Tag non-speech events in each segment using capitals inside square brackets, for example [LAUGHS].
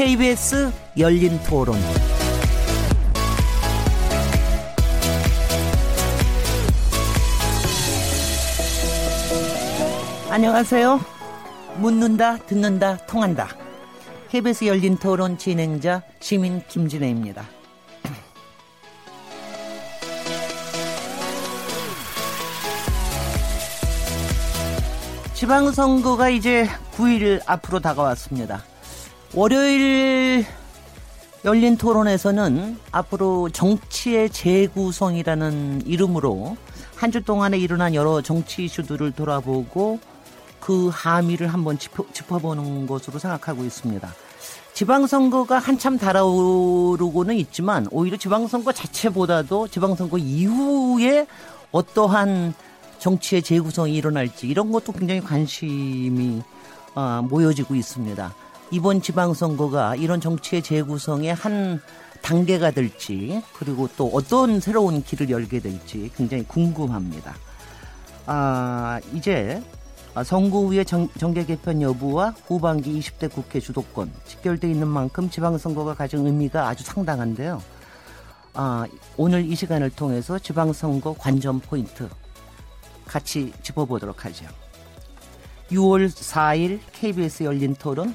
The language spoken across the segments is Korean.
KBS 열린 토론. 안녕하세요. 묻는다, 듣는다, 통한다. KBS 열린 토론 진행자 시민 김진애입니다. 지방선거가 이제 9일 앞으로 다가왔습니다. 월요일 열린 토론에서는 앞으로 정치의 재구성이라는 이름으로 한 주 동안에 일어난 여러 정치 이슈들을 돌아보고 그 함의를 한번 짚어, 짚어 보는 것으로 생각하고 있습니다. 지방선거가 한참 달아오르고는 있지만 오히려 지방선거 자체보다도 지방선거 이후에 어떠한 정치의 재구성이 일어날지 이런 것도 굉장히 관심이 어, 모여지고 있습니다. 이번 지방선거가 이런 정치의 재구성의 한 단계가 될지 그리고 또 어떤 새로운 길을 열게 될지 굉장히 궁금합니다. 아, 이제 선거 후의 정, 계 개편 여부와 후반기 20대 국회 주도권 직결돼 있는 만큼 지방선거가 가진 의미가 아주 상당한데요. 아, 오늘 이 시간을 통해서 지방선거 관전 포인트 같이 짚어보도록 하죠. 6월 4일 KBS 열린 토론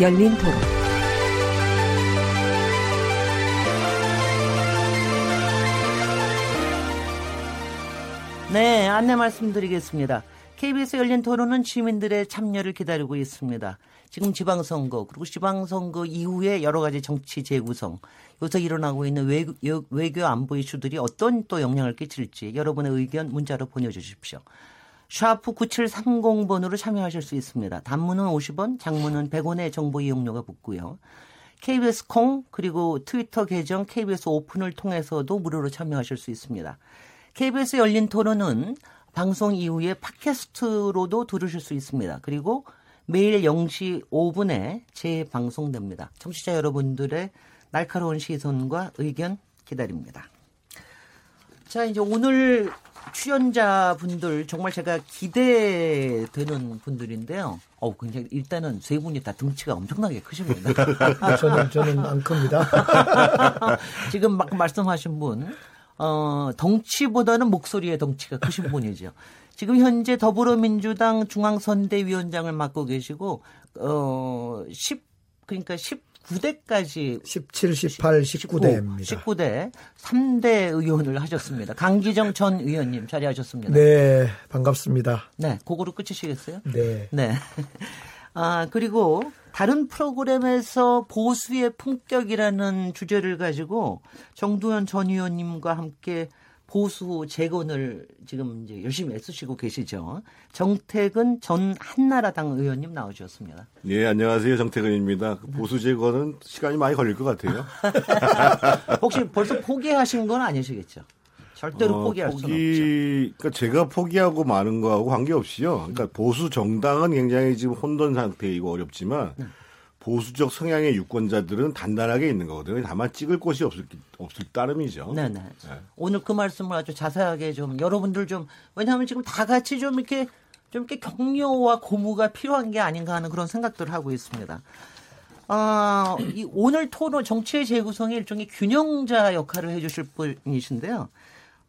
열린 토론. 네, 안내 말씀드리겠습니다. KBS 열린 토론은 시민들의 참여를 기다리고 있습니다. 지금 지방선거 그리고 지방선거 이후에 여러 가지 정치 재구성 요새 일어나고 있는 외교, 외교 안보 이슈들이 어떤 또 영향을 끼칠지 여러분의 의견 문자로 보내주십시오. 샤프 9730번으로 참여하실 수 있습니다. 단문은 50원, 장문은 100원의 정보 이용료가 붙고요. KBS 콩 그리고 트위터 계정 KBS 오픈을 통해서도 무료로 참여하실 수 있습니다. KBS 열린 토론은 방송 이후에 팟캐스트로도 들으실 수 있습니다. 그리고 매일 0시 5분에 재방송됩니다. 청취자 여러분들의 날카로운 시선과 의견 기다립니다. 자, 이제 오늘 출연자분들 정말 제가 기대되는 분들인데요. 어, 굉장히 일단은 세 분이 다 등치가 엄청나게 크십니다. [LAUGHS] 저는 저는 안 큽니다. [LAUGHS] 지금 막 말씀하신 분 어, 덩치보다는 목소리의 덩치가 크신 분이죠. 지금 현재 더불어민주당 중앙선대위원장을 맡고 계시고 어, 10 그러니까 19대까지 17, 18, 19대입니다. 19, 대 3대 의원을 하셨습니다. 강기정 전 의원님 자리하셨습니다. 네, 반갑습니다. 네, 그거로 끝이시겠어요? 네. 네. [LAUGHS] 아, 그리고 다른 프로그램에서 보수의 품격이라는 주제를 가지고 정두현 전 의원님과 함께 보수 재건을 지금 이제 열심히 애쓰시고 계시죠. 정택은 전 한나라당 의원님 나오셨습니다. 예, 안녕하세요. 정택은입니다. 그 보수 재건은 시간이 많이 걸릴 것 같아요. [LAUGHS] 혹시 벌써 포기하신 건 아니시겠죠? 절대로 어, 포기할 포기, 수는 없죠. 그러니까 제가 포기하고 마는 거하고 관계없이요. 그러니까 보수 정당은 굉장히 지금 혼돈 상태이고 어렵지만 네. 보수적 성향의 유권자들은 단단하게 있는 거거든요. 다만 찍을 곳이 없을, 없을 따름이죠. 네네. 네. 오늘 그 말씀을 아주 자세하게 좀 여러분들 좀 왜냐하면 지금 다 같이 좀 이렇게 좀 이렇게 격려와 고무가 필요한 게 아닌가 하는 그런 생각들을 하고 있습니다. 어, 이 오늘 토론 정치의 재구성이 일종의 균형자 역할을 해주실 분이신데요.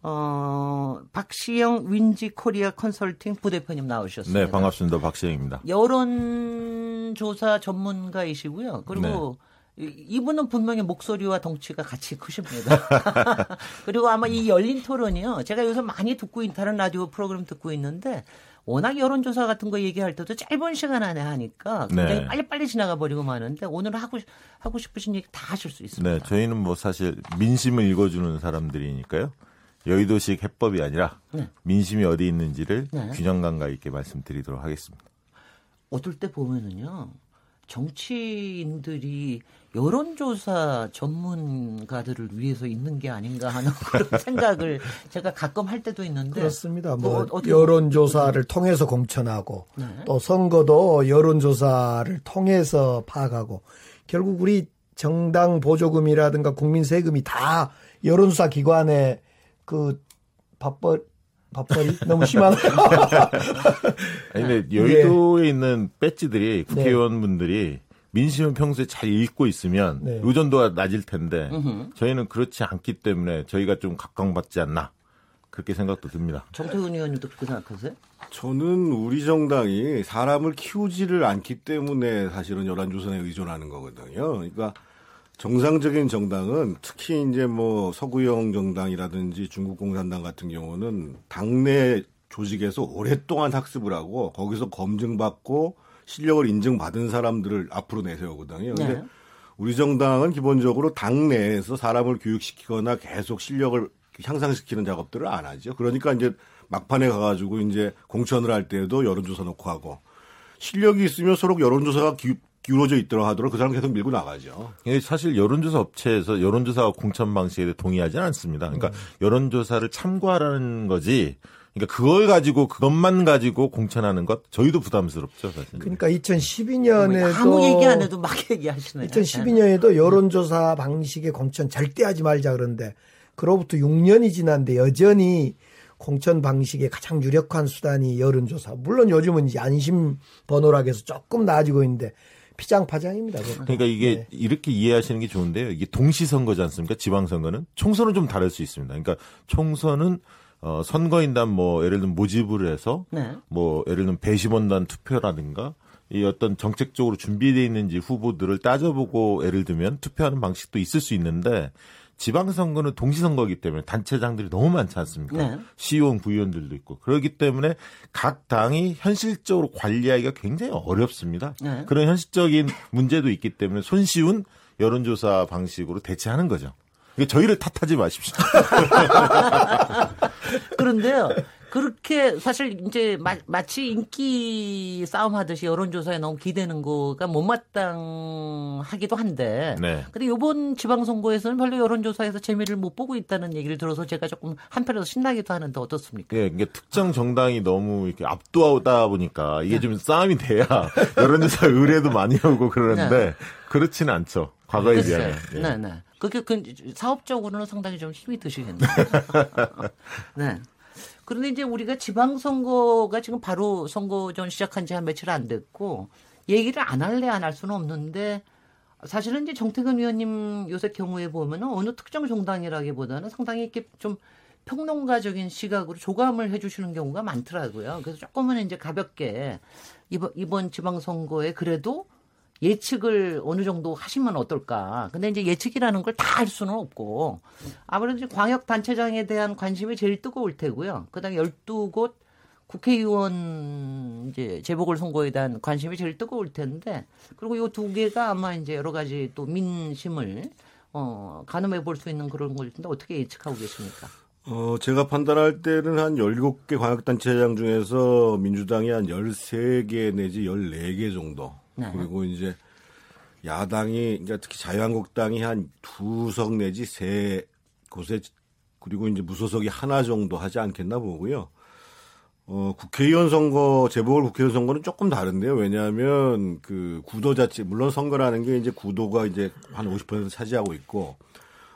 어, 박시영 윈지 코리아 컨설팅 부대표님 나오셨습니다. 네, 반갑습니다. 박시영입니다. 여론조사 전문가이시고요. 그리고 네. 이분은 분명히 목소리와 덩치가 같이 크십니다. [LAUGHS] 그리고 아마 이 열린 토론이요. 제가 요새 많이 듣고 있는 다른 라디오 프로그램 듣고 있는데 워낙 여론조사 같은 거 얘기할 때도 짧은 시간 안에 하니까 굉장히 네. 빨리빨리 지나가 버리고 마는데 오늘 하고 하고 싶으신 얘기 다 하실 수 있습니다. 네, 저희는 뭐 사실 민심을 읽어주는 사람들이니까요. 여의도식 해법이 아니라 네. 민심이 어디 있는지를 네. 균형 감각 있게 말씀드리도록 하겠습니다. 어떨 때 보면은요. 정치인들이 여론조사 전문가들을 위해서 있는 게 아닌가 하는 [LAUGHS] 그런 생각을 제가 가끔 할 때도 있는데 그렇습니다. 뭐뭐 어떻게 여론조사를 통해서 공천하고 네. 또 선거도 여론조사를 통해서 파악하고 결국 우리 정당 보조금이라든가 국민 세금이 다 여론조사 기관에 그 밥벌 밥벌이 너무 심하나요? 아니, 근데 여의도에 있는 배지들이 네. 국회의원분들이 민심을 평소에 잘 읽고 있으면 네. 의존도가 낮을 텐데 저희는 그렇지 않기 때문에 저희가 좀 각광받지 않나 그렇게 생각도 듭니다. 정태훈 의원님도 그렇게 생각하세요? 저는 우리 정당이 사람을 키우지를 않기 때문에 사실은 여론조사에 의존하는 거거든요. 그러니까 정상적인 정당은 특히 이제 뭐 서구형 정당이라든지 중국 공산당 같은 경우는 당내 조직에서 오랫동안 학습을 하고 거기서 검증받고 실력을 인정받은 사람들을 앞으로 내세우거든요. 근데 네. 우리 정당은 기본적으로 당내에서 사람을 교육시키거나 계속 실력을 향상시키는 작업들을 안 하죠. 그러니까 이제 막판에 가가지고 이제 공천을 할 때도 여론조사 놓고 하고 실력이 있으면 서로 여론조사가 기, 기울어져 있도록 하도록 그 사람 계속 밀고 나가죠. 이게 사실 여론조사 업체에서 여론조사 공천 방식에 대해 동의하지 않습니다. 그러니까 여론조사를 참고하라는 거지. 그러니까 그걸 가지고 그것만 가지고 공천하는 것 저희도 부담스럽죠, 사실. 그러니까 2012년에도 아무 얘기 안 해도 막 얘기하시네요. 2012년에도 여론조사 방식의 공천 절대 하지 말자 그러는데 그로부터 6년이 지났는데 여전히 공천 방식의 가장 유력한 수단이 여론조사. 물론 요즘은 이제 안심 번호락에서 조금 나아지고 있는데 피장파장입니다. 그러니까 이게 네. 이렇게 이해하시는 게 좋은데요. 이게 동시선거지 않습니까? 지방선거는 총선은 좀 다를 수 있습니다. 그러니까 총선은 어, 선거인단 뭐 예를 들면 모집을 해서 네. 뭐 예를 들면 배심원단 투표라든가 이 어떤 정책적으로 준비되어 있는지 후보들을 따져보고 예를 들면 투표하는 방식도 있을 수 있는데 지방선거는 동시선거이기 때문에 단체장들이 너무 많지 않습니까? 네. 시의원, 구의원들도 있고 그렇기 때문에 각 당이 현실적으로 관리하기가 굉장히 어렵습니다. 네. 그런 현실적인 문제도 있기 때문에 손쉬운 여론조사 방식으로 대체하는 거죠. 저희를 탓하지 마십시오. [LAUGHS] 그런데요. 그렇게 사실 이제 마, 치 인기 싸움 하듯이 여론조사에 너무 기대는 거가 못마땅하기도 한데. 네. 근데 이번 지방선거에서는 별로 여론조사에서 재미를 못 보고 있다는 얘기를 들어서 제가 조금 한편에서 신나기도 하는데 어떻습니까? 예, 이게 특정 정당이 너무 이렇게 압도하다 보니까 이게 좀 싸움이 돼야 [LAUGHS] 여론조사 의뢰도 많이 오고 그러는데 그렇지는 않죠. 과거에 글쎄요. 비하면. 예. 네, 네. 그게 그 사업적으로는 상당히 좀 힘이 드시겠네요. [LAUGHS] 네. 그런데 이제 우리가 지방선거가 지금 바로 선거 전 시작한 지 한 며칠 안 됐고 얘기를 안 할래 안 할 수는 없는데 사실은 이제 정태근 의원님 요새 경우에 보면은 어느 특정 정당이라기보다는 상당히 이렇게 좀 평론가적인 시각으로 조감을 해주시는 경우가 많더라고요. 그래서 조금은 이제 가볍게 이번, 이번 지방선거에 그래도 예측을 어느 정도 하시면 어떨까. 근데 이제 예측이라는 걸 다 할 수는 없고 아무래도 광역 단체장에 대한 관심이 제일 뜨거울 테고요. 그다음에 12곳 국회의원 이제 재보궐 선거에 대한 관심이 제일 뜨거울 텐데 그리고 이 두 개가 아마 이제 여러 가지 또 민심을 어, 가늠해 볼 수 있는 그런 걸 텐데 어떻게 예측하고 계십니까? 어, 제가 판단할 때는 한 17개 광역단체장 중에서 민주당이 한 13개 내지 14개 정도. 네. 그리고 이제 야당이, 이제 특히 자유한국당이 한 두 석 내지 세 곳에, 그리고 이제 무소속이 하나 정도 하지 않겠나 보고요. 어, 국회의원 선거, 재보궐 국회의원 선거는 조금 다른데요. 왜냐하면 그 구도 자체, 물론 선거라는 게 이제 구도가 이제 한 50% 차지하고 있고,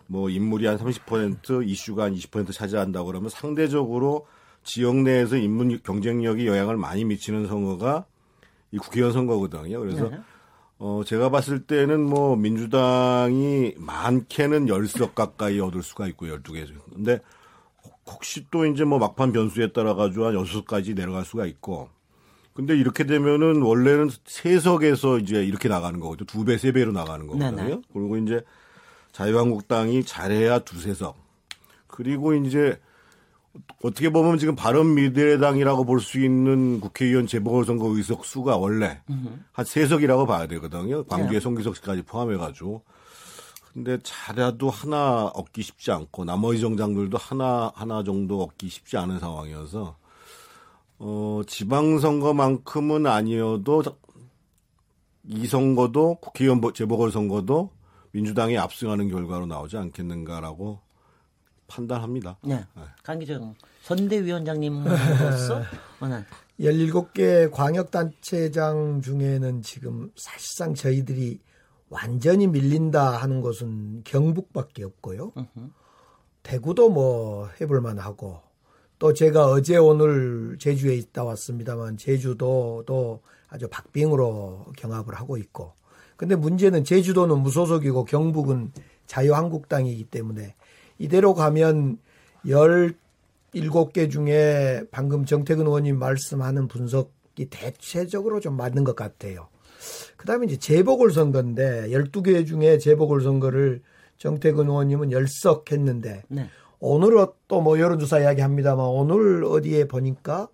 뭐 인물이 한 30% 이슈가 한 20% 차지한다고 그러면 상대적으로 지역 내에서 인문 경쟁력이 영향을 많이 미치는 선거가 이 국회의원 선거거든요. 그래서 네. 어 제가 봤을 때는 뭐 민주당이 많게는 10석 가까이 얻을 수가 있고 12개. 근데 혹시 또 이제 뭐 막판 변수에 따라 가지고 한 6석까지 내려갈 수가 있고 근데 이렇게 되면은 원래는 세석에서 이제 이렇게 나가는 거거든요. 두 배, 세 배로 나가는 거거든요. 네네. 그리고 이제 자유한국당이 잘해야 두세 석. 그리고 이제 어떻게 보면 지금 바른미래당이라고 볼 수 있는 국회의원 재보궐선거 의석 수가 원래 한세 석이라고 봐야 되거든요. 광주의 네. 송기석 씨까지 포함해가지고. 근데 잘해도 하나 얻기 쉽지 않고 나머지 정당들도 하나 하나 정도 얻기 쉽지 않은 상황이어서 어 지방선거만큼은 아니어도 이 선거도 국회의원 보- 재보궐선거도 민주당이 압승하는 결과로 나오지 않겠는가라고 판단합니다. 네. 강기정 선대위원장님으로서 어, 네. 17개 광역단체장 중에는 지금 사실상 저희들이 완전히 밀린다 하는 곳은 경북밖에 없고요. 대구도 뭐 해볼만 하고 또 제가 어제 오늘 제주에 있다 왔습니다만 제주도도 아주 박빙으로 경합을 하고 있고 근데 문제는 제주도는 무소속이고 경북은 자유한국당이기 때문에 이대로 가면 17개 중에 방금 정태근 의원님 말씀하는 분석이 대체적으로 좀 맞는 것 같아요. 그 다음에 이제 재보궐선거인데 12개 중에 재보궐선거를 정태근 의원님은 열석 했는데 네. 오늘 또 뭐 여론조사 이야기 합니다만 오늘 어디에 보니까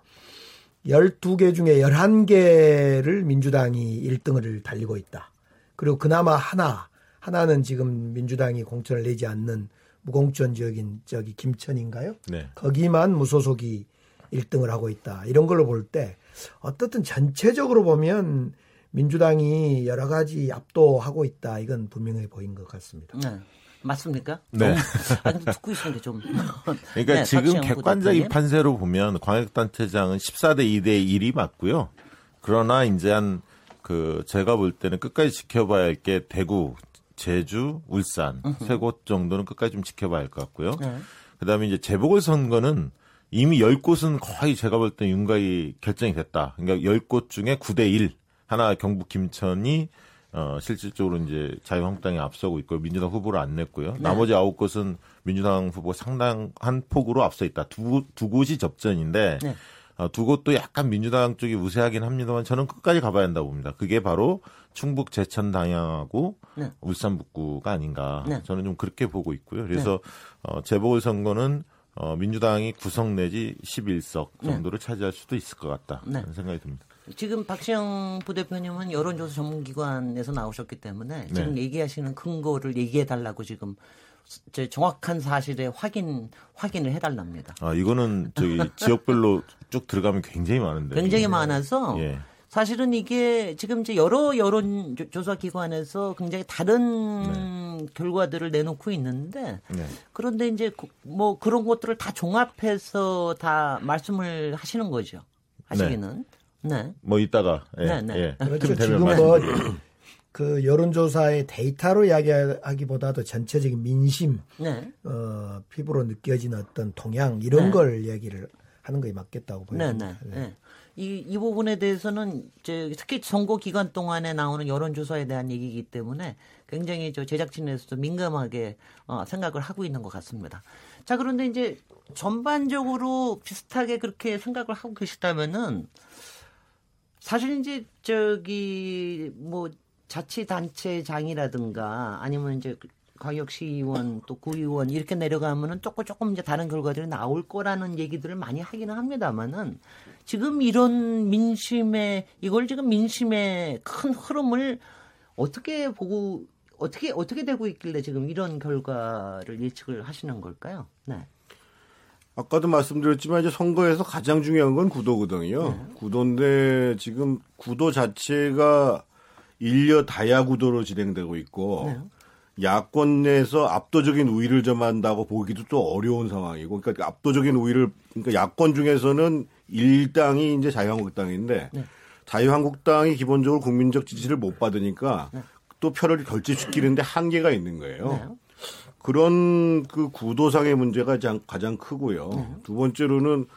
12개 중에 11개를 민주당이 1등을 달리고 있다. 그리고 그나마 하나, 하나는 지금 민주당이 공천을 내지 않는 무공천 지역인 저기 김천인가요? 네. 거기만 무소속이 1등을 하고 있다. 이런 걸로 볼 때 어떻든 전체적으로 보면 민주당이 여러 가지 압도하고 있다. 이건 분명해 보인 것 같습니다. 네. 맞습니까? 네. 좀, 아니, 듣고 있으니까 좀. 그러니까 네, 지금 객관적인. 판세로 보면 광역단체장은 14대 2대 1이 맞고요. 그러나 이제 한 그 제가 볼 때는 끝까지 지켜봐야 할 게 대구, 제주, 울산 세 곳 정도는 끝까지 좀 지켜봐야 할 것 같고요. 네. 그다음에 이제 재보궐 선거는 이미 10곳은 거의 제가 볼 때 윤곽이 결정이 됐다. 그러니까 10곳 중에 9대 1. 하나 경북 김천이 어 실질적으로 이제 자유한국당이 앞서고 있고 민주당 후보를 안 냈고요. 나머지 9곳은 민주당 후보 상당한 폭으로 앞서 있다. 두, 두 곳이 접전인데 네. 어, 두 곳도 약간 민주당 쪽이 우세하긴 합니다만 저는 끝까지 가봐야 한다고 봅니다. 그게 바로 충북 제천 당양하고 네. 울산 북구가 아닌가. 네. 저는 좀 그렇게 보고 있고요. 그래서 어, 재보궐 선거는 어, 민주당이 구성 내지 11석 정도를 차지할 수도 있을 것 같다. 네. 그런 생각이 듭니다. 지금 박시영 부대표님은 여론조사 전문기관에서 나오셨기 때문에 지금 네. 얘기하시는 근거를 얘기해 달라고 지금 저 정확한 사실에 확인 확인을 해달랍니다. 아, 이거는 저기 [LAUGHS] 지역별로 쭉 들어가면 굉장히 많은데. 굉장히 많아서 네. 예. 사실은 이게 지금 이제 여러 여론 조사 기관에서 굉장히 다른 결과들을 내놓고 있는데 네. 그런데 이제 그- 뭐 그런 것들을 다 종합해서 다 말씀을 하시는 거죠. 하시기는. 네. 뭐 이따가 예, 네, 네. 예. 그렇죠. 틈 되면 지금 말씀- 뭐 그 여론조사의 데이터로 이야기하기보다도 전체적인 민심, 네. 어, 피부로 느껴지는 어떤 동향 이런 네. 걸 얘기를 하는 게 맞겠다고 네, 보입니다. 네, 네. 이, 이 부분에 대해서는 이제 특히 선거 기간 동안에 나오는 여론조사에 대한 얘기이기 때문에 굉장히 저 제작진에서도 민감하게 어, 생각을 하고 있는 것 같습니다. 자, 그런데 이제 전반적으로 비슷하게 그렇게 생각을 하고 계시다면은 사실 이제 저기 뭐 자치단체장이라든가 아니면 이제 광역시의원 또 구의원 이렇게 내려가면은 조금 조금 이제 다른 결과들이 나올 거라는 얘기들을 많이 하기는 합니다만은 지금 이런 민심의 이걸 지금 민심의 큰 흐름을 어떻게 보고 어떻게 어떻게 되고 있길래 지금 이런 결과를 예측을 하시는 걸까요? 네. 아까도 말씀드렸지만 이제 선거에서 가장 중요한 건 구도거든요. 구도인데 지금 구도 자체가 일려 다야 구도로 진행되고 있고 야권 내에서 압도적인 우위를 점한다고 보기도 또 어려운 상황이고 그러니까 압도적인 우위를 그러니까 야권 중에서는 일당이 이제 자유한국당인데 자유한국당이 기본적으로 국민적 지지를 못 받으니까 또 표를 결집시키는데 한계가 있는 거예요. 네. 그런 그 구도상의 문제가 가장, 가장 크고요. 두 번째로는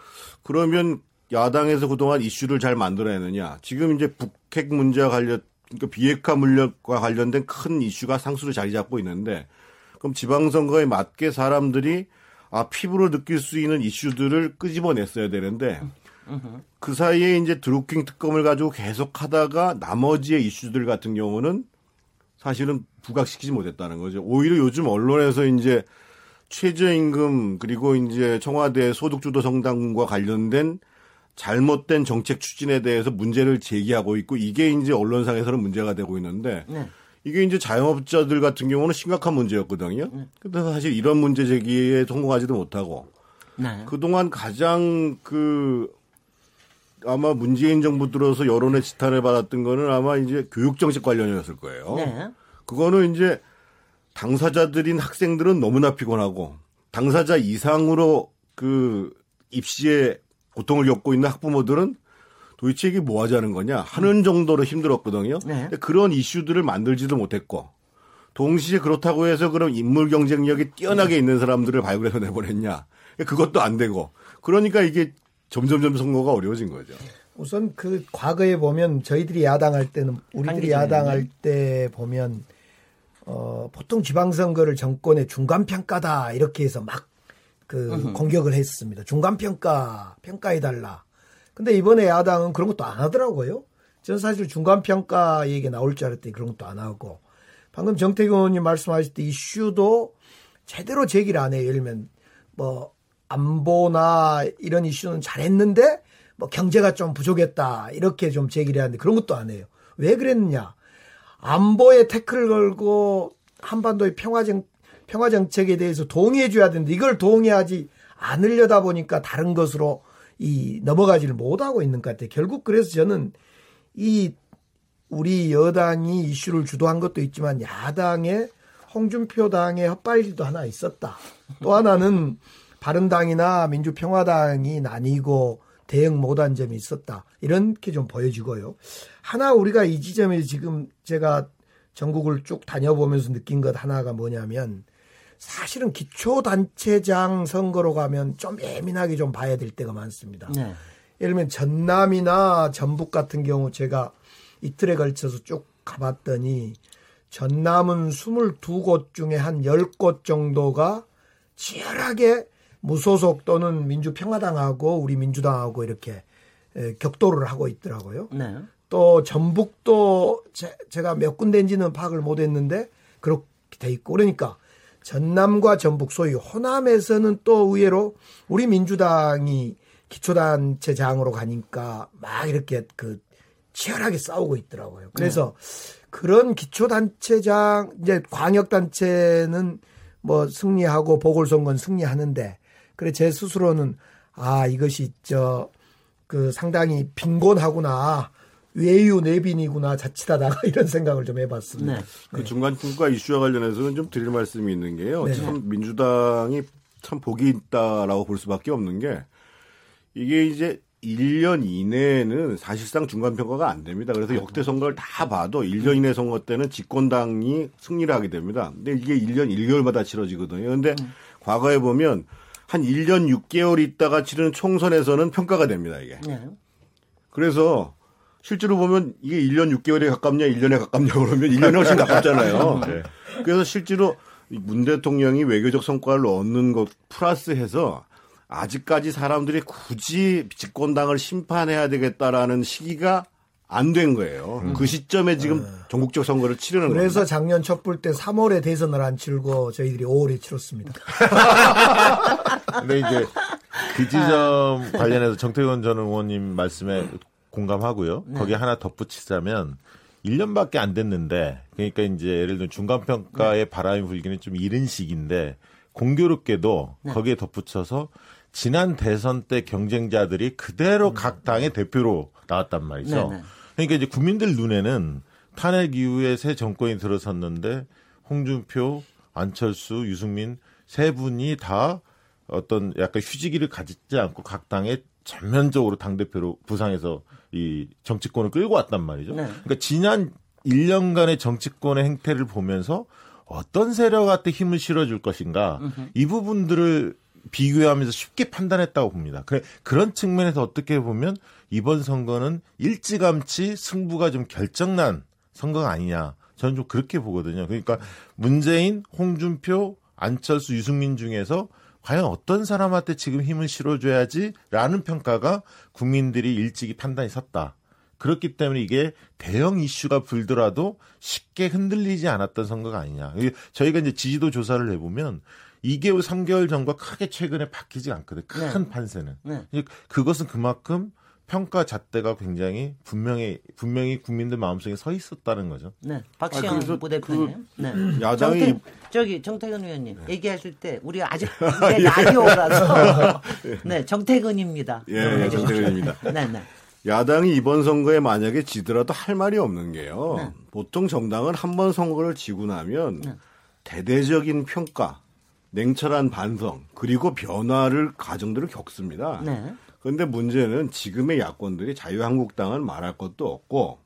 그러면 야당에서 그동안 이슈를 잘 만들어내느냐. 지금 이제 북핵 문제와 관련, 그러니까 비핵화 물력과 관련된 큰 이슈가 상수로 자리 잡고 있는데 그럼 지방선거에 맞게 사람들이 아, 피부로 느낄 수 있는 이슈들을 끄집어냈어야 되는데 그 사이에 이제 드루킹 특검을 가지고 계속 하다가 나머지의 이슈들 같은 경우는 사실은 부각시키지 못했다는 거죠. 오히려 요즘 언론에서 이제 최저임금 그리고 이제 청와대 소득주도 성당과 관련된 잘못된 정책 추진에 대해서 문제를 제기하고 있고 이게 이제 언론상에서는 문제가 되고 있는데 네. 이게 이제 자영업자들 같은 경우는 심각한 문제였거든요. 근데 사실 이런 문제 제기에 성공하지도 못하고 네. 그동안 가장 그 아마 문재인 정부 들어서 여론의 지탄을 받았던 거는 아마 이제 교육 정책 관련이었을 거예요. 네. 그거는 이제 당사자들인 학생들은 너무나 피곤하고 당사자 이상으로 그 입시에 고통을 겪고 있는 학부모들은 도대체 이게 뭐 하자는 거냐 하는 정도로 힘들었거든요. 네. 근데 그런 이슈들을 만들지도 못했고 동시에 그렇다고 해서 그럼 인물 경쟁력이 뛰어나게 있는 사람들을 발굴해서 내보냈냐 그것도 안 되고 그러니까 이게 점점점 선거가 어려워진 거죠. 우선 그 과거에 보면 저희들이 야당할 때는 우리들이. 야당할 때 보면 어 보통 지방선거를 정권의 중간 평가다 이렇게 해서 막 그 공격을 했습니다. 중간 평가 평가해 달라. 근데 이번에 야당은 그런 것도 안 하더라고요. 저는 사실 중간 평가 얘기 나올 줄 알았더니 그런 것도 안 하고 방금 정태균 의원님 말씀하실 때 이슈도 제대로 제기를 안 해요. 예를 들면 뭐 안보나 이런 이슈는 잘했는데 뭐 경제가 좀 부족했다 이렇게 좀 제기를 하는데 그런 것도 안 해요. 왜 그랬느냐? 안보에 태클을 걸고 한반도의 평화정 평화 정책에 대해서 동의해 줘야 되는데 이걸 동의하지 않으려다 보니까 다른 것으로 이 넘어가지를 못하고 있는 것 같아요. 결국 그래서 저는 이 우리 여당이 이슈를 주도한 것도 있지만 야당의 홍준표 당의 헛발질도 하나 있었다. 또 하나는 바른당이나 민주평화당이 나뉘고 대응 못한 점이 있었다. 이렇게 좀 보여지고요. 하나 우리가 이 지점에 지금 제가 전국을 쭉 다녀보면서 느낀 것 하나가 뭐냐면 사실은 기초단체장 선거로 가면 좀 예민하게 좀 봐야 될 때가 많습니다. 네. 예를 들면 전남이나 전북 같은 경우 제가 이틀에 걸쳐서 쭉 가봤더니 전남은 22곳 중에 한 10곳 정도가 치열하게 무소속 또는 민주평화당하고 우리 민주당하고 이렇게 에, 격돌을 하고 있더라고요. 네. 또 전북도 제, 제가 몇 군데인지는 파악을 못했는데 그렇게 돼 있고 그러니까 전남과 전북 소위 호남에서는 또 의외로 우리 민주당이 기초단체장으로 가니까 막 이렇게 그 치열하게 싸우고 있더라고요. 그래서 그런 기초단체장 이제 광역단체는 뭐 승리하고 보궐선거는 승리하는데 그래 제 스스로는 아 이것이 저 그 상당히 빈곤하구나 외유 내빈이구나 자칫하다가 [LAUGHS] 이런 생각을 좀 해봤습니다. 네. 그 중간 평가 이슈와 관련해서는 좀 드릴 말씀이 있는 게요. 네. 참 민주당이 참 복이 있다라고 볼 수밖에 없는 게 이게 이제 1년 이내에는 사실상 중간 평가가 안 됩니다. 그래서 역대 선거를 다 봐도 1년 이내 선거 때는 집권당이 승리를 하게 됩니다. 근데 이게 1년 1개월마다 치러지거든요. 근데 과거에 보면 한 1년 6개월 있다가 치르는 총선에서는 평가가 됩니다, 이게. 네. 그래서 실제로 보면 이게 1년 6개월에 가깝냐, 1년에 가깝냐 그러면 1년에 훨씬 가깝잖아요. [LAUGHS] 네. 그래서 실제로 이문 대통령이 외교적 성과를 얻는 것 플러스 해서 아직까지 사람들이 굳이 집권당을 심판해야 되겠다라는 시기가 안 된 거예요. 그 시점에 지금 전국적 선거를 치르는 그래서 겁니다. 작년 촛불 때 3월에 대선을 안 치르고 저희들이 5월에 치렀습니다. [LAUGHS] 근데 이제 그 지점 관련해서 정태근 전 의원님 말씀에 공감하고요. 거기에 하나 덧붙이자면 1년밖에 안 됐는데 그러니까 이제 예를 들면 중간 평가의 바람이 불기는 좀 이른 시기인데 공교롭게도 거기에 덧붙여서 지난 대선 때 경쟁자들이 그대로 각 당의 대표로 나왔단 말이죠. 네, 네. 그러니까 이제 국민들 눈에는 탄핵 이후에 새 정권이 들어섰는데 홍준표, 안철수, 유승민 세 분이 다 어떤 약간 휴지기를 가지지 않고 각 당에 전면적으로 당 대표로 부상해서 이 정치권을 끌고 왔단 말이죠. 네. 그러니까 지난 1년간의 정치권의 행태를 보면서 어떤 세력한테 힘을 실어줄 것인가 이 부분들을 비교하면서 쉽게 판단했다고 봅니다. 그래, 그런 측면에서 어떻게 보면 이번 선거는 일찌감치 승부가 좀 결정난 선거가 아니냐. 저는 좀 그렇게 보거든요. 그러니까 문재인, 홍준표, 안철수, 유승민 중에서 과연 어떤 사람한테 지금 힘을 실어줘야지라는 평가가 국민들이 일찍이 판단이 섰다. 그렇기 때문에 이게 대형 이슈가 불더라도 쉽게 흔들리지 않았던 선거가 아니냐. 저희가 이제 지지도 조사를 해보면 2개월, 3개월 전과 크게 최근에 바뀌지 않거든요. 큰 판세는. 네. 그것은 그만큼 평가 잣대가 굉장히 분명히 분명히 국민들 마음속에 서 있었다는 거죠. 네. 아, 박시영 그래서 부대표님. 네. 야당이 정태, 저기 정태근 의원님 얘기하실 때 우리 아직 [LAUGHS] 이게 라디오라서 [LAUGHS] 네 정태근입니다. 예, 예, 정태근입니다. [LAUGHS] 네, 네. 야당이 이번 선거에 만약에 지더라도 할 말이 없는 게요. 네. 보통 정당은 한 번 선거를 지고 나면 네. 대대적인 평가, 냉철한 반성, 그리고 변화를 과정들을 겪습니다. 네. 그런데 문제는 지금의 야권들이 자유한국당은 말할 것도 없고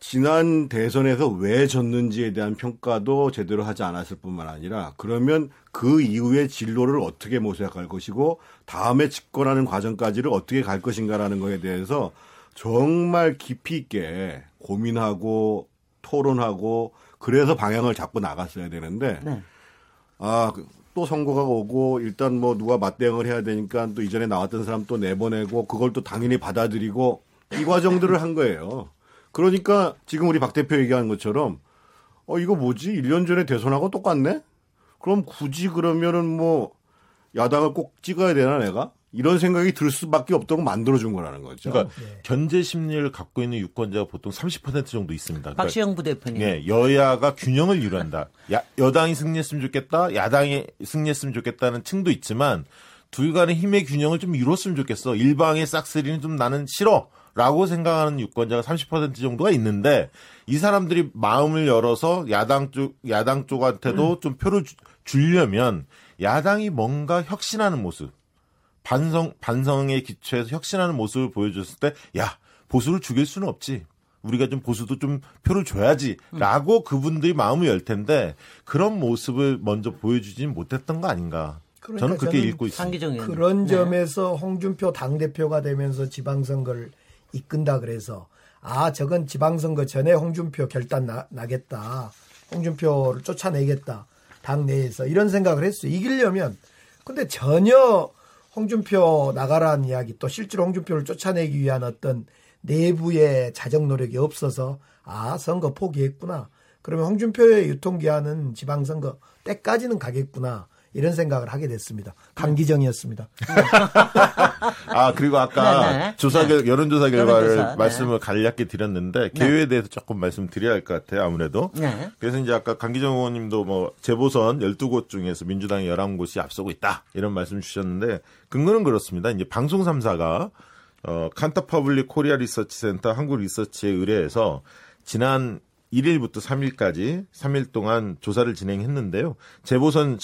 지난 대선에서 왜 졌는지에 대한 평가도 제대로 하지 않았을 뿐만 아니라 그러면 그 이후의 진로를 어떻게 모색할 것이고 다음에 집권하는 과정까지를 어떻게 갈 것인가라는 거에 대해서 정말 깊이 있게 고민하고 토론하고 그래서 방향을 잡고 나갔어야 되는데 네. 아, 그 또 선거가 오고 일단 뭐 누가 맞대응을 해야 되니까 또 이전에 나왔던 사람 또 내보내고 그걸 또 당연히 받아들이고 이 과정들을 한 거예요. 그러니까 지금 우리 박 대표 얘기하는 것처럼 어 이거 뭐지? 1년 전에 대선하고 똑같네? 그럼 굳이 그러면은 뭐 야당을 꼭 찍어야 되나 내가? 이런 생각이 들 수밖에 없도록 만들어 준 거라는 거죠. 그러니까 견제 심리를 갖고 있는 유권자가 보통 30% 정도 있습니다. 그러니까 박시영 부대표님. 예, 여야가 균형을 이루한다. 야, 여당이 승리했으면 좋겠다, 야당이 승리했으면 좋겠다는 층도 있지만 둘 간의 힘의 균형을 좀 이뤘으면 좋겠어. 일방의 싹쓸이는 좀 나는 싫어. 라고 생각하는 유권자가 30% 정도가 있는데 이 사람들이 마음을 열어서 야당 쪽 야당 쪽한테도 좀 표를 주, 주려면 야당이 뭔가 혁신하는 모습 반성 반성에 기초해서 혁신하는 모습을 보여줬을 때 야 보수를 죽일 수는 없지. 우리가 좀 보수도 좀 표를 줘야지라고 그분들이 마음을 열 텐데 그런 모습을 먼저 보여주진 못했던 거 아닌가. 그러니까 저는 그렇게 저는 읽고 있습니다. 그런 네. 점에서 홍준표 당 대표가 되면서 지방선거를 이끈다 그래서 아 저건 지방선거 전에 홍준표 결단 나, 나겠다. 홍준표를 쫓아내겠다. 당 내에서 이런 생각을 했어요. 이기려면. 근데 전혀 홍준표 나가라는 이야기 또 실제로 홍준표를 쫓아내기 위한 어떤 내부의 자정 노력이 없어서 아 선거 포기했구나. 그러면 홍준표의 유통기한은 지방선거 때까지는 가겠구나 이런 생각을 하게 됐습니다. 강기정이었습니다. 아 그리고 아까 네, 네. 조사 결 여론조사 결과를 여론조사, 네. 말씀을 간략히 드렸는데 개요에 대해서 조금 말씀드려야 할 것 같아요 아무래도 네. 그래서 이제 아까 강기정 의원님도 뭐 재보선 12곳 중에서 민주당이 11곳이 앞서고 있다 이런 말씀 주셨는데 근거는 그렇습니다 이제 방송 3사가 어 칸타 퍼블릭 코리아 리서치 센터 한국 리서치에 의뢰해서 지난 1일부터 3일까지 3일 동안 조사를 진행했는데요. 재보선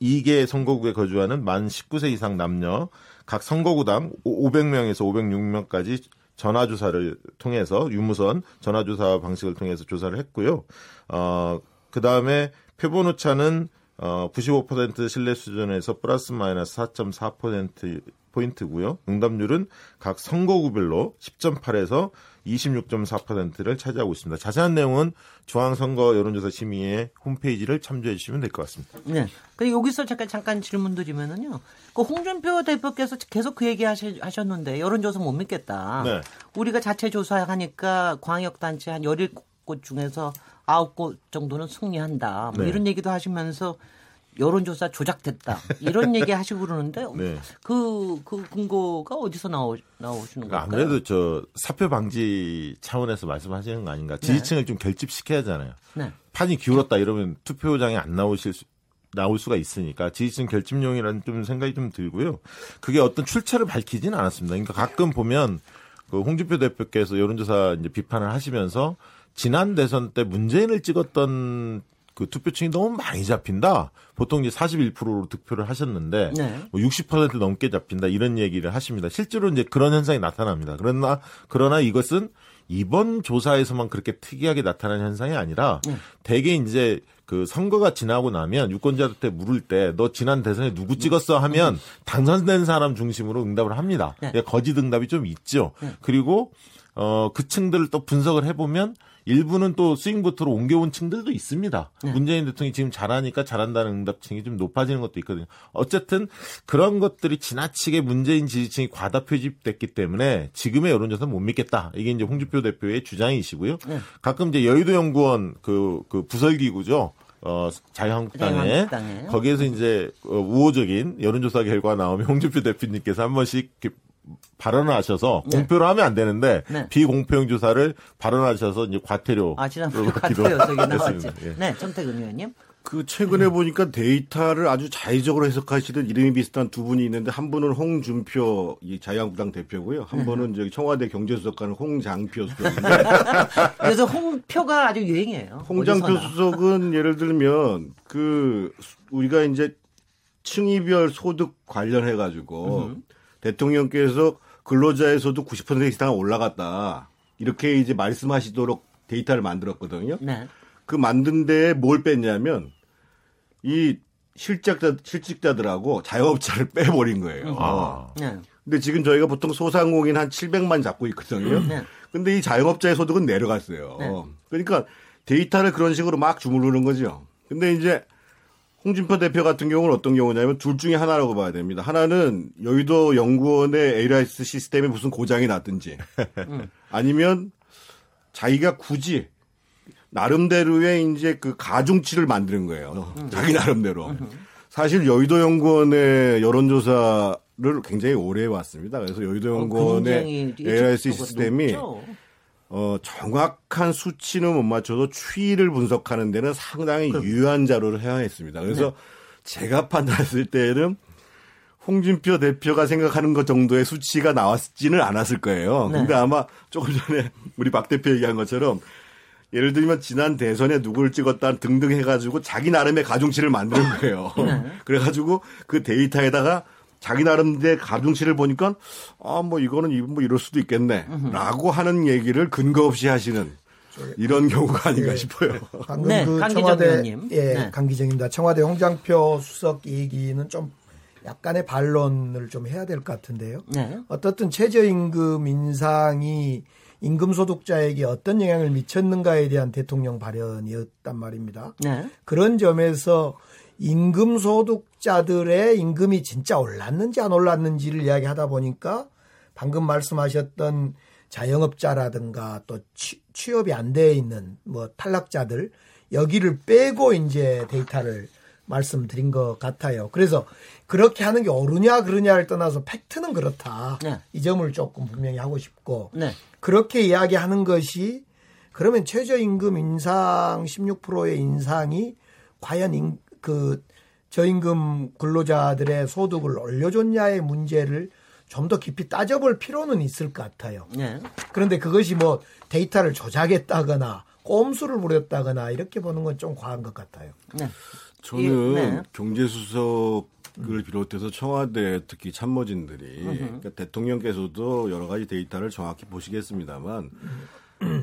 12개 선거구에 거주하는 만 19세 이상 남녀 각 선거구당 500명에서 506명까지 전화조사를 통해서 유무선 전화조사 방식을 통해서 조사를 했고요. 어, 그 다음에 표본 오차는 어, 95% 신뢰 수준에서 플러스 마이너스 4.4% 포인트고요. 응답률은 각 선거구별로 10.8에서 26.4%를 차지하고 있습니다. 자세한 내용은 중앙선거 여론조사 심의회 홈페이지를 참조해 주시면 될 것 같습니다. 네. 그 여기서 잠깐 잠깐 질문 드리면은요. 그 홍준표 대표께서 계속 그 얘기 하셨는데 여론조사 못 믿겠다. 네. 우리가 자체 조사하니까 광역단체 한 17곳 중에서 9곳 정도는 승리한다. 뭐 네. 이런 얘기도 하시면서 여론조사 조작됐다. 이런 얘기 하시고 그러는데 [LAUGHS] 네. 그, 그 근거가 어디서 나오, 나오시는 그러니까 걸까요? 아무래도 저 사표 방지 차원에서 말씀하시는 거 아닌가. 지지층을 좀 결집시켜야 하잖아요. 네. 판이 기울었다 이러면 투표장에 안 나오실 수, 나올 수가 있으니까 지지층 결집용이라는 좀 생각이 좀 들고요. 그게 어떤 출처를 밝히지는 않았습니다. 그러니까 가끔 보면 그 홍준표 대표께서 여론조사 이제 비판을 하시면서 지난 대선 때 문재인을 찍었던 그 투표층이 너무 많이 잡힌다. 보통 이제 41%로 득표를 하셨는데 네. 뭐60% 넘게 잡힌다 이런 얘기를 하십니다. 실제로 이제 그런 현상이 나타납니다. 그러나 그러나 이것은 이번 조사에서만 그렇게 특이하게 나타난 현상이 아니라 대개 이제 그 선거가 지나고 나면 유권자한테 물을 때 너 지난 대선에 누구 찍었어 하면 당선된 사람 중심으로 응답을 합니다. 네. 예, 거짓 응답이 좀 있죠. 그리고 어, 그 층들을 또 분석을 해보면 일부는 또 스윙보트로 옮겨온 층들도 있습니다. 문재인 대통령이 지금 잘하니까 잘한다는 응답층이 좀 높아지는 것도 있거든요. 어쨌든 그런 것들이 지나치게 문재인 지지층이 과다 표집됐기 때문에 지금의 여론조사는 못 믿겠다. 이게 이제 홍준표 대표의 주장이시고요. 가끔 이제 여의도 연구원 그, 그 부설기구죠. 어, 자유한국당에. 거기에서 이제 어, 우호적인 여론조사 결과 나오면 홍준표 대표님께서 한 번씩 발언을 하셔서 공표를 하면 안 되는데 네. 비공표용 조사를 발언하셔서 이제 과태료 아, 지난번에 같아요. [LAUGHS] 저기 나왔지. 예. 네, 정태근 의원님. 그 최근에 보니까 데이터를 아주 자의적으로 해석하시는 이름이 비슷한 두 분이 있는데 한 분은 홍준표 이 자유한국당 대표고요. 한 분은 저기 청와대 경제수석과는 홍장표 수석인데 [LAUGHS] 그래서 홍표가 아주 유행이에요. 홍장표 어디서나. 수석은 [LAUGHS] 예를 들면 그 우리가 이제 층위별 소득 관련해 가지고 대통령께서 근로자의 소득 90% 이상 올라갔다. 이렇게 이제 말씀하시도록 데이터를 만들었거든요. 네. 그 만든 데에 뭘 뺐냐면 이 실직자 실직자들하고 자영업자를 [LAUGHS] 빼버린 거예요. 아. 네. 근데 지금 저희가 보통 소상공인 한 700만 잡고 있거든요. 네. 근데 이 자영업자의 소득은 내려갔어요. 네. 그러니까 데이터를 그런 식으로 막 주무르는 거죠. 근데 이제 홍준표 대표 같은 경우는 어떤 경우냐면 둘 중에 하나라고 봐야 됩니다. 하나는 여의도 연구원의 ARS 시스템에 무슨 고장이 났든지 아니면 자기가 굳이 나름대로의 이제 그 가중치를 만드는 거예요. 자기 나름대로. 사실 여의도 연구원의 여론조사를 굉장히 오래 해왔습니다. 그래서 여의도 어, 연구원의 ARS 시스템이 높죠. 어, 정확한 수치는 못 맞춰도 추이를 분석하는 데는 상당히 유효한 자료를 해야했습니다. 그래서 제가 판단했을 때는 홍준표 대표가 생각하는 것 정도의 수치가 나왔지는 않았을 거예요. 네. 근데 아마 조금 전에 [LAUGHS] 우리 박 대표 얘기한 것처럼 예를 들면 지난 대선에 누구를 찍었다 등등 해가지고 자기 나름의 가중치를 만드는 거예요. [LAUGHS] 그래가지고 그 데이터에다가 자기 나름대로 가중치를 보니까 아 뭐 이거는 이- 뭐 이럴 수도 있겠네라고 하는 얘기를 근거 없이 하시는 이런 경우가 아닌가 싶어요. 방금 네, 그 강기정 청와대 의원님. 예, 네. 강기정입니다. 청와대 홍장표 수석 얘기는 좀 약간의 반론을 좀 해야 될 것 같은데요. 네. 어떻든 최저임금 인상이 임금 소득자에게 어떤 영향을 미쳤는가에 대한 대통령 발언이었단 말입니다. 네. 그런 점에서 임금 소득 자들의 임금이 진짜 올랐는지 안 올랐는지를 이야기하다 보니까 방금 말씀하셨던 자영업자라든가 또 취, 취업이 안 돼 있는 뭐 탈락자들 여기를 빼고 이제 데이터를 말씀드린 것 같아요. 그래서 그렇게 하는 게 옳으냐 그러냐를 떠나서 팩트는 그렇다. 네. 이 점을 조금 분명히 하고 싶고 네. 그렇게 이야기하는 것이 그러면 최저임금 인상 16%의 인상이 과연 인, 그 저임금 근로자들의 소득을 올려줬냐의 문제를 좀 더 깊이 따져볼 필요는 있을 것 같아요. 네. 그런데 그것이 뭐 데이터를 조작했다거나 꼼수를 부렸다거나 이렇게 보는 건 좀 과한 것 같아요. 네. 저는 네. 경제수석을 비롯해서 청와대 특히 참모진들이 그러니까 대통령께서도 여러 가지 데이터를 정확히 보시겠습니다만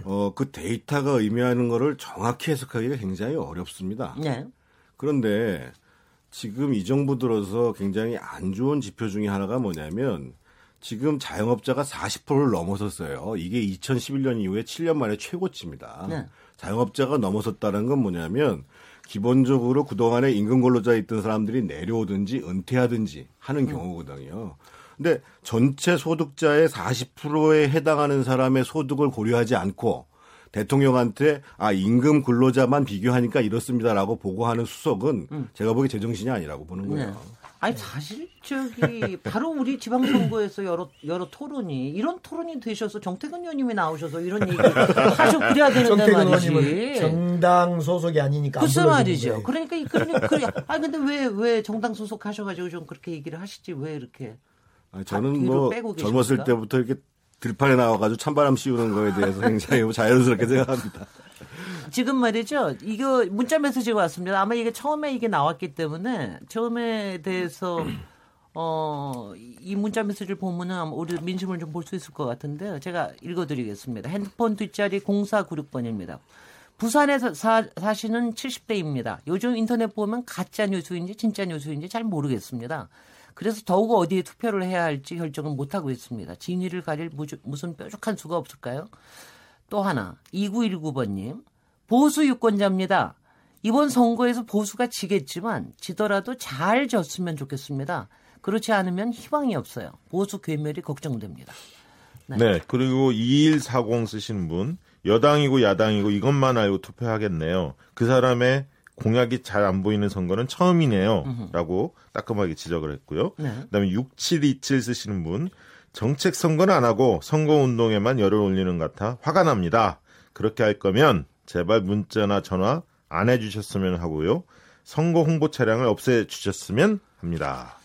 어, 그 데이터가 의미하는 거를 정확히 해석하기가 굉장히 어렵습니다. 네. 그런데 지금 이 정부 들어서 굉장히 안 좋은 지표 중에 하나가 뭐냐면 지금 자영업자가 40%를 넘어섰어요. 이게 2011년 이후에 7년 만에 최고치입니다. 네. 자영업자가 넘어섰다는 건 뭐냐면 기본적으로 그동안에 임금 근로자에 있던 사람들이 내려오든지 은퇴하든지 하는 경우거든요. 근데 전체 소득자의 40%에 해당하는 사람의 소득을 고려하지 않고 대통령한테 아 임금 근로자만 비교하니까 이렇습니다라고 보고하는 수석은 제가 보기에 제정신이 아니라고 보는 거예요. 네. 아니 사실 저기 바로 우리 지방선거에서 여러 여러 토론이 이런 토론이 되셔서 정태근 의원님이 나오셔서 이런 얘기 하셔 그래야 되는데 말이지. 정당 소속이 아니니까 불러주는 말이죠. 그러니까 이- 그러니까 그래. 아 근데 왜 왜 정당 소속 하셔가지고 좀 그렇게 얘기를 하시지 왜 이렇게? 아니, 아, 저는 뭐 젊었을? 때부터 이렇게 들판에 나와가지고 찬바람 씌우는 거에 대해서 굉장히 [LAUGHS] 자연스럽게 생각합니다. 지금 말이죠. 이거 문자 메시지가 왔습니다. 아마 이게 처음에 이게 나왔기 때문에 처음에 대해서 어, 이 문자 메시지를 보면은 아마 우리 민심을 좀 볼 수 있을 것 같은데 제가 읽어드리겠습니다. 핸드폰 뒷자리 0496번입니다. 부산에서 사, 사시는 70대입니다. 요즘 인터넷 보면 가짜 뉴스인지 진짜 뉴스인지 잘 모르겠습니다. 그래서 더욱 어디에 투표를 해야 할지 결정을 못하고 있습니다. 진위를 가릴 무주- 무슨 뾰족한 수가 없을까요? 또 하나 2919번님 보수 유권자입니다. 이번 선거에서 보수가 지겠지만 지더라도 잘 졌으면 좋겠습니다. 그렇지 않으면 희망이 없어요. 보수 괴멸이 걱정됩니다. 네. 그리고 2140 쓰시는 분 여당이고 야당이고 이것만 알고 투표하겠네요. 그 사람의 공약이 잘 안 보이는 선거는 처음이네요. 라고 따끔하게 지적을 했고요. 네. 그다음에 6727 쓰시는 분 정책 선거는 안 하고 선거 운동에만 열을 올리는 것 같아 화가 납니다. 그렇게 할 거면 제발 문자나 전화 안 해주셨으면 하고요. 선거 홍보 차량을 없애 주셨으면 합니다.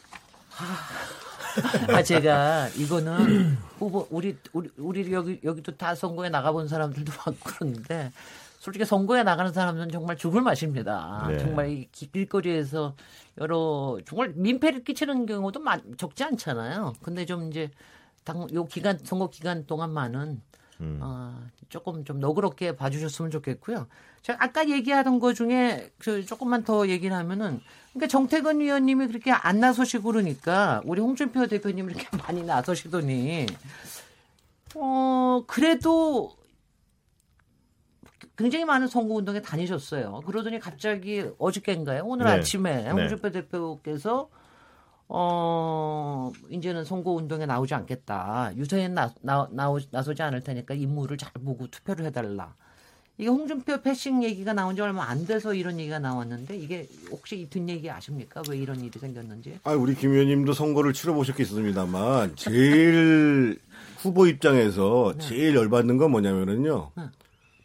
아 제가 이거는 [CLEARS THROAT] 후보 우리 우리 우리 여기 여기도 다 선거에 나가본 사람들도 많고 그러는데 솔직히 선거에 나가는 사람은 정말 죽을 맛입니다. 네. 정말 이 길거리에서 여러 정말 민폐를 끼치는 경우도 많, 적지 않잖아요. 근데 좀 이제 당 요 기간 선거 기간 동안만은 어, 조금 좀 너그럽게 봐주셨으면 좋겠고요. 제가 아까 얘기하던 거 중에 그 조금만 더 얘기를 하면은 그러니까 정태근 위원님이 그렇게 안 나서시고 그러니까 우리 홍준표 대표님 이렇게 [LAUGHS] 많이 나서시더니 어 그래도 굉장히 많은 선거 운동에 다니셨어요. 그러더니 갑자기 어저께인가요? 오늘 네. 아침에 네. 홍준표 대표께서 어 이제는 선거 운동에 나오지 않겠다. 유세엔 나, 나, 나오, 나서지 않을 테니까 인물을 잘 보고 투표를 해달라. 이게 홍준표 패싱 얘기가 나온 지 얼마 안 돼서 이런 얘기가 나왔는데 이게 혹시 이 뒷 얘기 아십니까? 왜 이런 일이 생겼는지? 아, 우리 김 의원님도 선거를 치러보셨겠습니다만 제일 [LAUGHS] 후보 입장에서 제일 열받는 건 뭐냐면은요.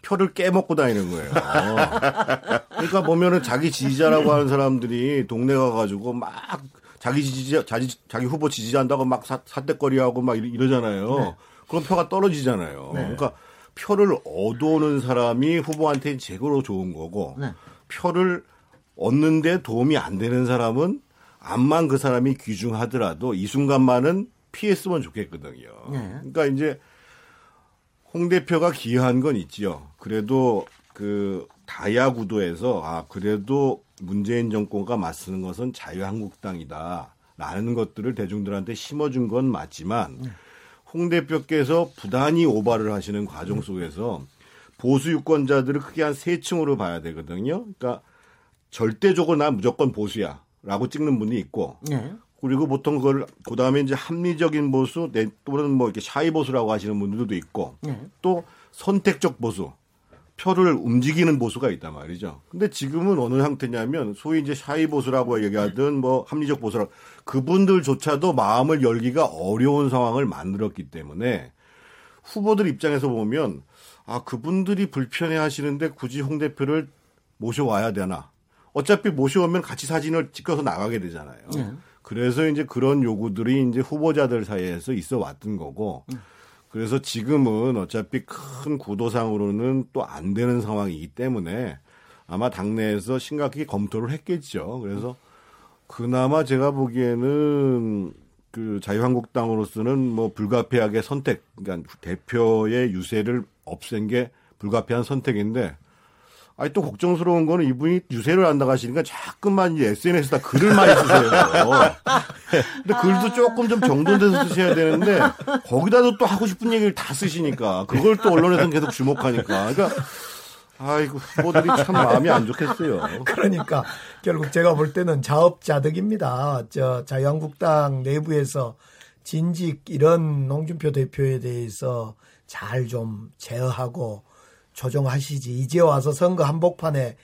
표를 깨먹고 다니는 거예요. 그러니까 보면은 자기 지지자라고 하는 사람들이 동네 가가지고 막 자기 지지자, 자기, 자기 후보 지지한다고 막 사, 사대거리하고 막 이러- 이러잖아요. 그럼 표가 떨어지잖아요. 그러니까 표를 얻어오는 사람이 후보한테 최고로 좋은 거고 네. 표를 얻는데 도움이 안 되는 사람은 암만 그 사람이 귀중하더라도 이 순간만은 피했으면 좋겠거든요. 네. 그러니까 이제 홍 대표가 기여한 건 있지요. 그래도 그 다야 구도에서 아 그래도 문재인 정권과 맞서는 것은 자유한국당이다라는 것들을 대중들한테 심어준 건 맞지만 홍 대표께서 부단히 오바를 하시는 과정 속에서 보수 유권자들을 크게 한 세 층으로 봐야 되거든요. 그러니까 절대적으로 난 무조건 보수야라고 찍는 분이 있고 네. 그리고 보통 그걸 그 다음에 이제 합리적인 보수 내- 또는 뭐 이렇게 샤이 보수라고 하시는 분들도 있고 네. 또 선택적 보수 표를 움직이는 보수가 있단 말이죠. 근데 지금은 어느 상태냐면 소위 이제 샤이 보수라고 얘기하든 뭐 합리적 보수라고 그분들조차도 마음을 열기가 어려운 상황을 만들었기 때문에 후보들 입장에서 보면 아 그분들이 불편해 하시는데 굳이 홍 대표를 모셔와야 되나 어차피 모셔오면 같이 사진을 찍어서 나가게 되잖아요. 네. 그래서 이제 그런 요구들이 이제 후보자들 사이에서 있어 왔던 거고 그래서 지금은 어차피 큰 구도상으로는 또 안 되는 상황이기 때문에 아마 당내에서 심각하게 검토를 했겠죠. 그래서 그나마 제가 보기에는 그 자유한국당으로서는 뭐 불가피하게 선택, 그러니까 대표의 유세를 없앤 게 불가피한 선택인데 아니 또 걱정스러운 거는 이분이 유세를 안 나가시니까 자꾸만 이제 SNS에다 글을 많이 쓰세요. [LAUGHS] 근데 글도 조금 좀 정돈돼서 쓰셔야 되는데 거기다도 또 하고 싶은 얘기를 다 쓰시니까 그걸 또 언론에서는 계속 주목하니까 그러니까 아이고 후보들이 참 마음이 안 좋겠어요. 그러니까 결국 제가 볼 때는 자업자득입니다. 저 자유한국당 내부에서 진직 이런 홍준표 대표에 대해서 잘 좀 제어하고 조정하시지. 이제 와서 선거 한복판에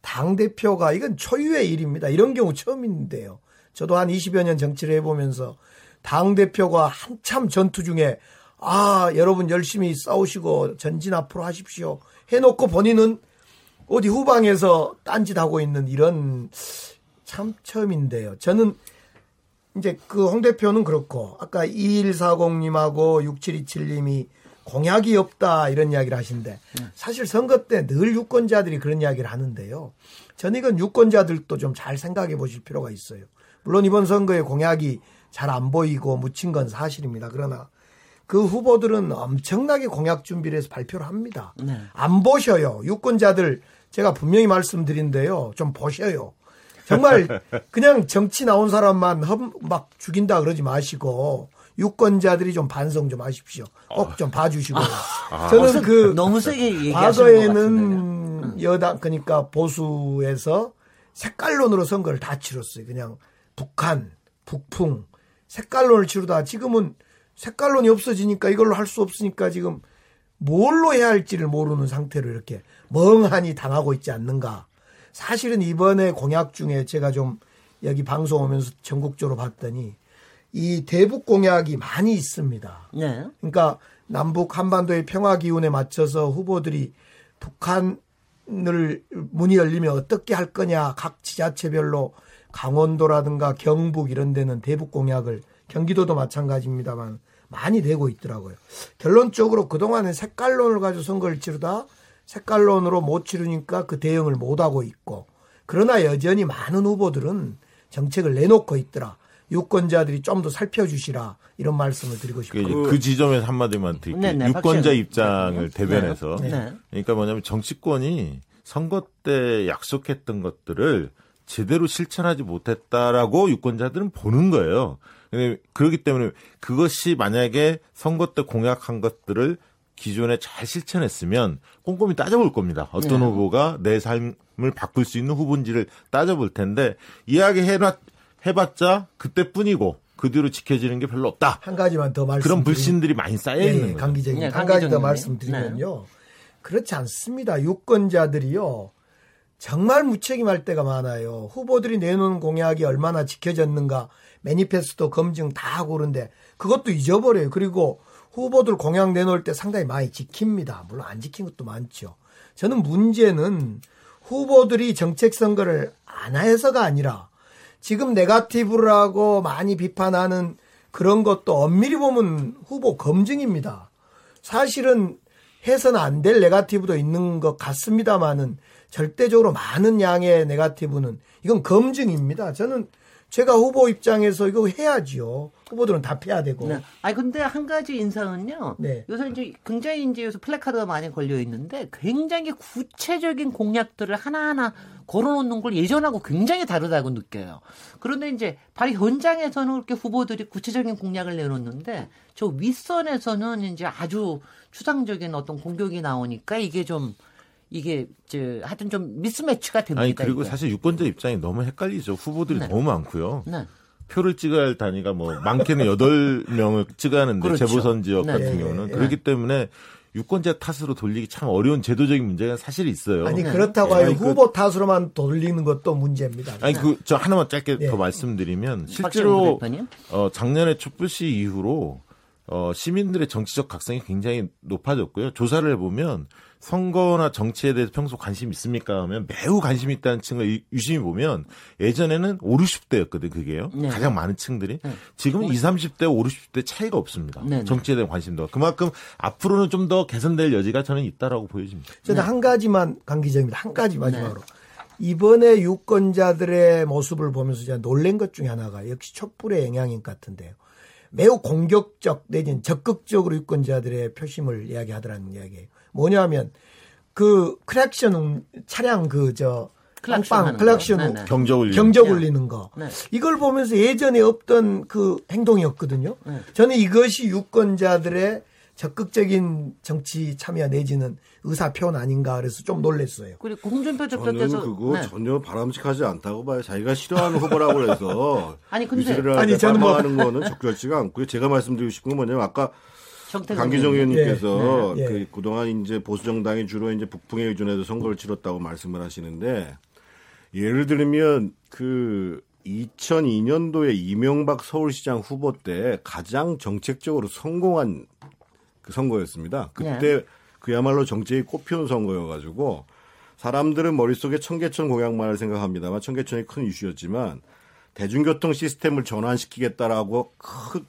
당 대표가 이건 초유의 일입니다. 이런 경우 처음인데요. 저도 한 20여 년 정치를 해보면서 당 대표가 한참 전투 중에 아 여러분 열심히 싸우시고 전진 앞으로 하십시오 해놓고 본인은 어디 후방에서 딴짓하고 있는 이런 참 처음인데요. 저는 이제 그 홍 대표는 그렇고 아까 2140님하고 6727님이 공약이 없다 이런 이야기를 하신데 사실 선거 때 늘 유권자들이 그런 이야기를 하는데요. 저는 이건 유권자들도 좀 잘 생각해 보실 필요가 있어요. 물론 이번 선거에 공약이 잘 안 보이고 묻힌 건 사실입니다. 그러나 그 후보들은 엄청나게 공약 준비를 해서 발표를 합니다. 네. 안 보셔요. 유권자들 제가 분명히 말씀드린데요. 좀 보셔요. 정말 [LAUGHS] 그냥 정치 나온 사람만 험- 막 죽인다 그러지 마시고 유권자들이 좀 반성 좀 하십시오. 꼭 좀 봐주시고요. 저는 그 너무 세게. 과거에는 여당 그러니까 보수에서 색깔론으로 선거를 다 치렀어요. 그냥 북한, 북풍 색깔론을 치르다 지금은 색깔론이 없어지니까 이걸로 할 수 없으니까 지금 뭘로 해야 할지를 모르는 상태로 이렇게 멍하니 당하고 있지 않는가. 사실은 이번에 공약 중에 제가 좀 여기 방송 오면서 전국적으로 봤더니 이 대북 공약이 많이 있습니다. 네. 그러니까 남북 한반도의 평화 기운에 맞춰서 후보들이 북한에 문을 문이 열리면 어떻게 할 거냐 각 지자체별로 강원도라든가 경북 이런 데는 대북 공약을 경기도도 마찬가지입니다만 많이 되고 있더라고요. 결론적으로 그동안에 색깔론을 가지고 선거를 치르다 색깔론으로 못 치르니까 그 대응을 못 하고 있고 그러나 여전히 많은 후보들은 정책을 내놓고 있더라. 유권자들이 좀 더 살펴주시라 이런 말씀을 드리고 싶어요. 그, 그 지점에서 한마디만 드릴게요. 네, 네, 유권자 박시영. 입장을 대변해서. 네. 네. 그러니까 뭐냐면 정치권이 선거 때 약속했던 것들을 제대로 실천하지 못했다라고 유권자들은 보는 거예요. 근데 그렇기 때문에 그것이 만약에 선거 때 공약한 것들을 기존에 잘 실천했으면 꼼꼼히 따져볼 겁니다. 어떤 네. 후보가 내 삶을 바꿀 수 있는 후보인지를 따져볼 텐데 이야기 해놨 해봤자 그때뿐이고 그 뒤로 지켜지는 게 별로 없다. 한 가지만 더 말씀 그런 불신들이 많이 쌓여 예, 있는 예, 거죠. 강기정님 네, 한 가지 더. 말씀드리면요. 그렇지 않습니다. 유권자들이요. 정말 무책임할 때가 많아요. 후보들이 내놓은 공약이 얼마나 지켜졌는가 매니페스토 검증 다 하고 그런데 그것도 잊어버려요. 그리고 후보들 공약 내놓을 때 상당히 많이 지킵니다. 물론 안 지킨 것도 많죠. 저는 문제는 후보들이 정책 선거를 안 해서가 아니라 지금 네가티브라고 많이 비판하는 그런 것도 엄밀히 보면 후보 검증입니다. 사실은 해서는 안 될 네가티브도 있는 것 같습니다만은 절대적으로 많은 양의 네가티브는 이건 검증입니다. 저는 제가 후보 입장에서 이거 해야지요. 후보들은 답해야 되고. 네. 아니 근데 한 가지 인상은요. 네. 요새 이제 굉장히 이제 요새 플래카드가 많이 걸려 있는데 굉장히 구체적인 공약들을 하나하나 걸어놓는 걸 예전하고 굉장히 다르다고 느껴요. 그런데 이제 바로 현장에서는 그렇게 후보들이 구체적인 공약을 내놓는데 저 윗선에서는 이제 아주 추상적인 어떤 공격이 나오니까 이게 좀 이게 저 하여튼 좀 미스매치가 됩니다. 아니 그리고 이게. 사실 유권자 입장이 너무 헷갈리죠. 후보들이 네. 너무 많고요. 네. 표를 찍어야 할 단위가 뭐 많게는 여덟 명을 찍어야 하는데 그렇죠. 재보선 지역 네. 같은 네, 경우는 네. 그렇기 때문에 유권자 탓으로 돌리기 참 어려운 제도적인 문제가 사실 있어요. 아니 네. 그렇다고 네. 하여 그- 후보 탓으로만 돌리는 것도 문제입니다. 아니 그 저 하나만 짧게 네. 더 말씀드리면 실제로. 어 작년에 촛불시 이후로 어 시민들의 정치적 각성이 굉장히 높아졌고요. 조사를 해보면 선거나 정치에 대해서 평소 관심 있습니까 하면 매우 관심 있다는 층을 유- 유심히 보면 예전에는 5, 60대였거든 그게요. 네. 가장 많은 층들이. 지금은 20, 30대, 5, 60대 차이가 없습니다. 네, 네. 정치에 대한 관심도. 그만큼 앞으로는 좀 더 개선될 여지가 저는 있다라고 보여집니다. 저는 한 가지만 강 기자입니다. 한 가지 네. 마지막으로. 이번에 유권자들의 모습을 보면서 제가 놀란 것 중에 하나가 역시 촛불의 영향인 것 같은데요. 매우 공격적 내지는 적극적으로 유권자들의 표심을 이야기하더라는 이야기예요. 뭐냐면 그 크랙션 차량 그저 빵빵 거. 클락션 네, 네. 경적 울림. 경적 네. 울리는 거. 네. 이걸 보면서 예전에 없던 그 행동이었거든요. 네. 저는 이것이 유권자들의 적극적인 정치 참여 내지는 의사 표현 아닌가 그래서 좀 놀랐어요. 그리고 홍준표 저는 대표께서 그거 네. 전혀 바람직하지 않다고 봐요. 자기가 싫어하는 후보라고 해서 [LAUGHS] 아니, 근데- 아니, 저는 뭐- 하는 거는 적절치가 않고요. 제가 말씀드리고 싶은 건 뭐냐면 아까 강기정 의원님. 의원님께서 네, 네. 그 그동안 이제 보수 정당이 주로 이제 북풍에 의존해서 선거를 치렀다고 말씀을 하시는데 예를 들면 그 2002년도에 이명박 서울시장 후보 때 가장 정책적으로 성공한 그 선거였습니다. 그때 네. 그야말로 정책이 꽃피운 선거여가지고 사람들은 머릿속에 청계천 공약만을 생각합니다만 청계천이 큰 이슈였지만 대중교통 시스템을 전환시키겠다라고 큰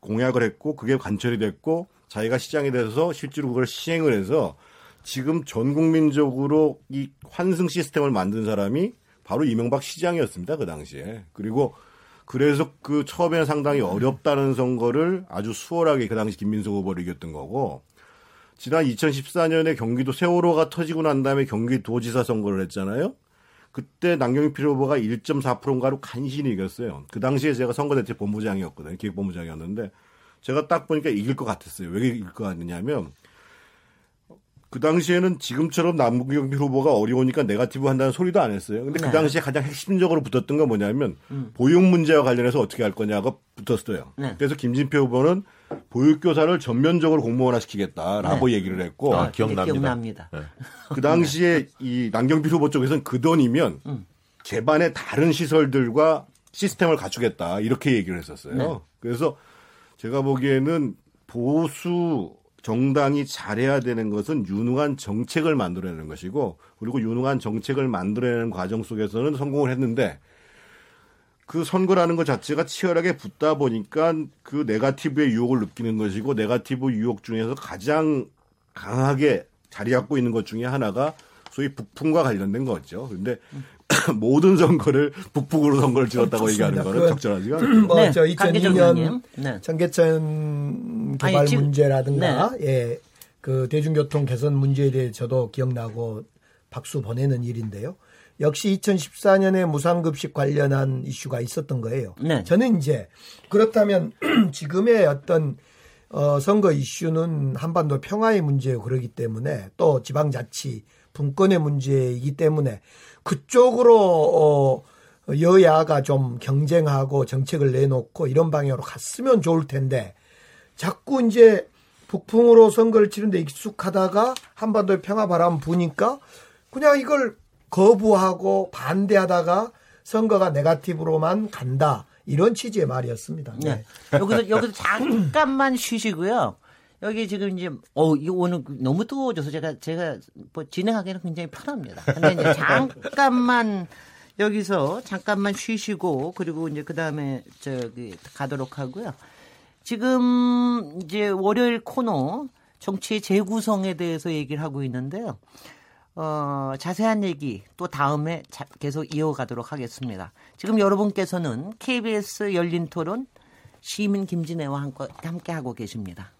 공약을 했고 그게 관철이 됐고 자기가 시장이 돼서 실제로 그걸 시행을 해서 지금 전 국민적으로 이 환승 시스템을 만든 사람이 바로 이명박 시장이었습니다 그 당시에 그리고 그래서 그 처음에는 상당히 어렵다는 선거를 아주 수월하게 그 당시 김민석 후보를 이겼던 거고 지난 2014년에 경기도 세월호가 터지고 난 다음에 경기도지사 선거를 했잖아요. 그때 남경필 후보가 1.4%인가로 간신히 이겼어요. 그 당시에 제가 선거대책 본부장이었거든요. 기획본부장이었는데 제가 딱 보니까 이길 것 같았어요. 왜 이길 것 같느냐면 그 당시에는 지금처럼 남경필 후보가 어려우니까 네가티브 한다는 소리도 안 했어요. 근데 네. 그 당시에 가장 핵심적으로 붙었던 건 뭐냐면 보육 문제와 관련해서 어떻게 할 거냐가 붙었어요. 네. 그래서 김진표 후보는 보육교사를 전면적으로 공무원화 시키겠다라고 얘기를 했고 아, 네, 기억납니다. 기억납니다. 네. 그 당시에 [LAUGHS] 이 남경필 후보 쪽에서는 그 돈이면 개반의 다른 시설들과 시스템을 갖추겠다 이렇게 얘기를 했었어요. 네. 그래서 제가 보기에는 보수 정당이 잘해야 되는 것은 유능한 정책을 만들어내는 것이고 그리고 유능한 정책을 만들어내는 과정 속에서는 성공을 했는데 그 선거라는 것 자체가 치열하게 붙다 보니까 그 네가티브의 유혹을 느끼는 것이고 네가티브 유혹 중에서 가장 강하게 자리 잡고 있는 것 중에 하나가 소위 북풍과 관련된 거죠. 그런데 [COUGHS] 모든 선거를 북풍으로 선거를 치렀다고 좋습니다. 얘기하는 거는 그- 적절하지가 않죠. 뭐, 네, 저 강기정 2002년 의원님. 네. 청계천 개발 아니, 지금- 문제라든가, 예, 그 대중교통 개선 문제에 대해 저도 기억나고 박수 보내는 일인데요. 역시 2014년에 무상급식 관련한 이슈가 있었던 거예요. 네. 저는 이제 그렇다면 [CLEARS THROAT] 지금의 어떤 어, 선거 이슈는 한반도 평화의 문제고 그러기 때문에 또 지방자치 분권의 문제이기 때문에 그쪽으로 어, 여야가 좀 경쟁하고 정책을 내놓고 이런 방향으로 갔으면 좋을 텐데 자꾸 이제 북풍으로 선거를 치는데 익숙하다가 한반도의 평화 바람 부니까 그냥 이걸 거부하고 반대하다가 선거가 네가티브로만 간다. 이런 취지의 말이었습니다. 네. 여기서 여기서 잠깐만 쉬시고요. 여기 지금 이제 어 이거 오늘 너무 뜨거워져서 제가 제가 뭐 진행하기는 굉장히 편합니다. 근데 이제 잠깐만 여기서 잠깐만 쉬시고 그리고 이제 그 다음에 저기 가도록 하고요. 지금 이제 월요일 코너 정치의 재구성에 대해서 얘기를 하고 있는데요. 어, 자세한 얘기 또 다음에 자- 계속 이어가도록 하겠습니다. 지금 여러분께서는 KBS 열린 토론 시민 김진애와 함께, 함께 하고 계십니다.